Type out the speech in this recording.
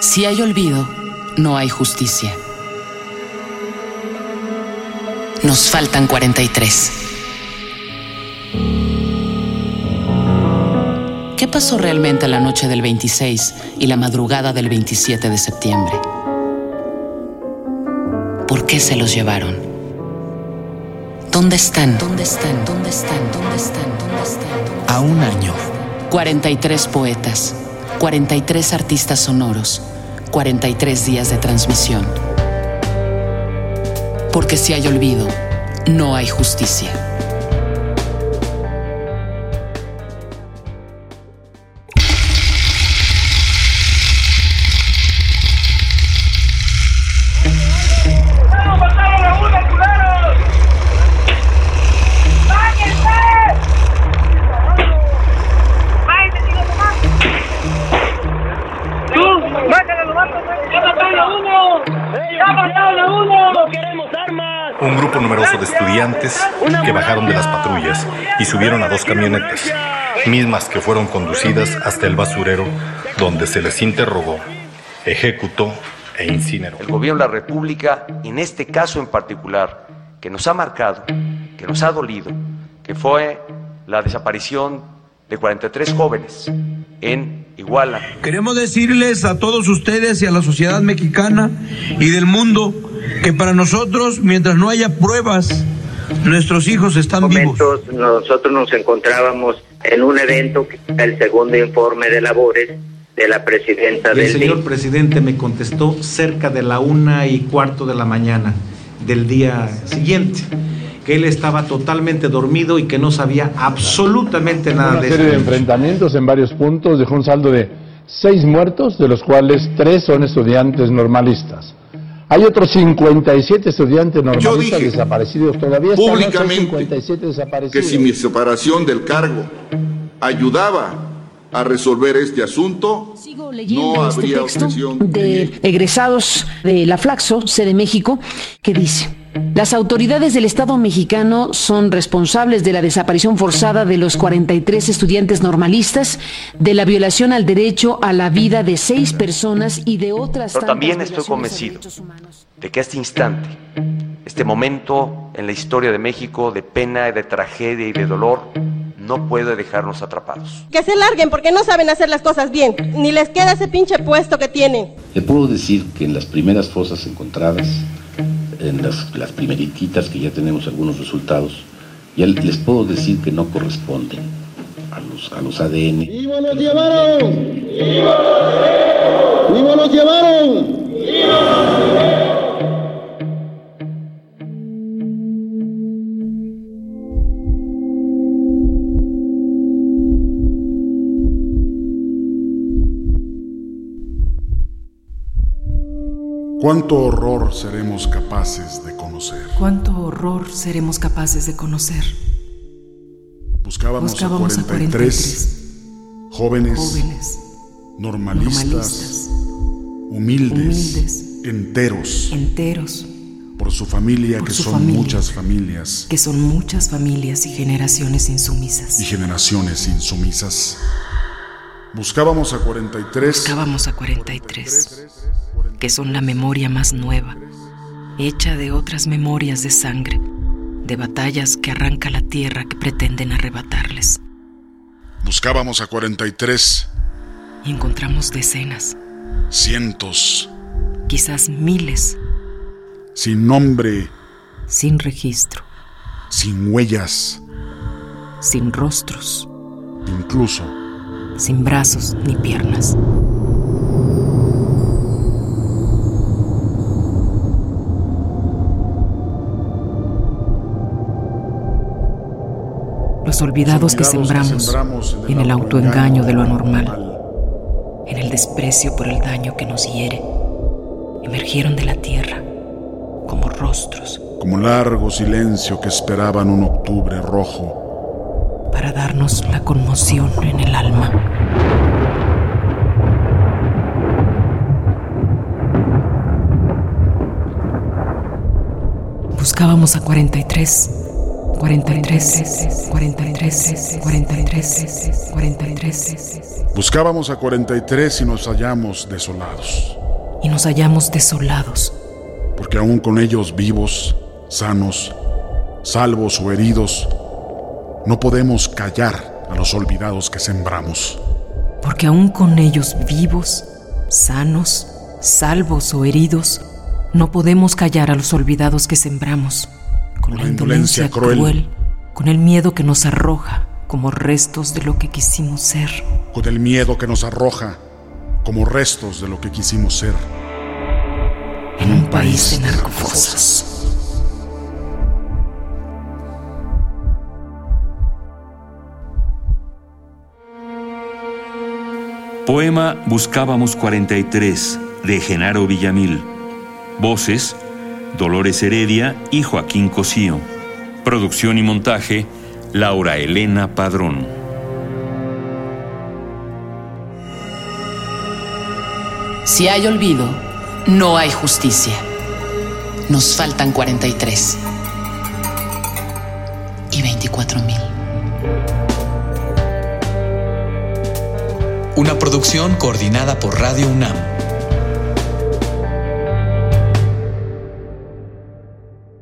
Si hay olvido, no hay justicia. Nos faltan 43. ¿Qué pasó realmente la noche del 26 y la madrugada del 27 de septiembre? ¿Por qué se los llevaron? ¿Dónde están? ¿Dónde están? ¿Dónde están? ¿Dónde están? ¿Dónde están? A un año. 43 poetas, 43 artistas sonoros, 43 días de transmisión. Porque si hay olvido, no hay justicia. Un grupo numeroso de estudiantes que bajaron de las patrullas y subieron a dos camionetas, mismas que fueron conducidas hasta el basurero donde se les interrogó, ejecutó e incineró. El gobierno de la República, en este caso en particular, que nos ha marcado, que nos ha dolido, que fue la desaparición de 43 jóvenes en Iguala. Queremos decirles a todos ustedes y a la sociedad mexicana y del mundo que para nosotros, mientras no haya pruebas, nuestros hijos están vivos. Nosotros nos encontrábamos en un evento que es el segundo informe de labores de la presidenta y el del señor DIF. presidente me contestó cerca de la una y cuarto de la mañana del día siguiente que él estaba totalmente dormido y que no sabía absolutamente nada Una de serie de enfrentamientos en varios puntos dejó un saldo de seis muertos, de los cuales tres son estudiantes normalistas. Hay otros 57 estudiantes normalistas dije desaparecidos todavía. públicamente 57 que desaparecidos. si mi separación del cargo ayudaba a resolver este asunto, Sigo leyendo no este habría texto de egresados de la Flaxo, sede México, que dice, las autoridades del Estado mexicano son responsables de la desaparición forzada de los 43 estudiantes normalistas, de la violación al derecho a la vida de seis personas y de otras Pero tantas también estoy convencido de que este instante, este momento en la historia de México de pena, de tragedia y de dolor, no puede dejarnos atrapados. Que se larguen porque no saben hacer las cosas bien. Ni les queda ese pinche puesto que tienen. Le puedo decir que en las primeras fosas encontradas, en las, las primerititas que ya tenemos algunos resultados, ya les puedo decir que no corresponden a los, a los ADN. ¡Viva los llevaron! ¡Viva los llevaron! ¿Cuánto horror seremos capaces de conocer? ¿Cuánto horror seremos capaces de conocer? Buscábamos, Buscábamos a a 43, jóvenes, Jóvenes, normalistas, normalistas, humildes, humildes, enteros, enteros, por su familia, por que su son familia, muchas familias que son muchas familias y generaciones insumisas. y generaciones insumisas. Buscábamos a 43, Buscábamos a 43, que son la memoria más nueva, hecha de otras memorias de sangre, de batallas que arranca la tierra que pretenden arrebatarles. buscábamos a 43, Y encontramos decenas, cientos, quizás miles, sin nombre, sin registro, sin huellas, sin rostros, incluso sin brazos ni piernas. Los olvidados que Los olvidados que sembramos sembramos en el autoengaño de lo anormal, en el desprecio por el daño que nos hiere, emergieron de la tierra como rostros como largo silencio que esperaban un octubre rojo. Para darnos la conmoción en el alma. Buscábamos a 43 43, 43, 43, 43. Buscábamos a 43 y nos hallamos desolados. Y nos hallamos desolados. Porque aún con ellos vivos, sanos, salvos o heridos, no podemos callar a los olvidados que sembramos. Porque aún con ellos vivos, sanos, salvos o heridos, no podemos callar a los olvidados que sembramos. Con, la indolencia, cruel, con el miedo que nos arroja como restos de lo que quisimos ser. Con el miedo que nos arroja como restos de lo que quisimos ser. En un país de narcofosas. Poema Buscábamos 43 de Genaro Villamil. Voces Dolores Heredia y Joaquín Cosío. Producción y montaje Laura Elena Padrón. Si hay olvido, no hay justicia. Nos faltan 43 producción coordinada por Radio UNAM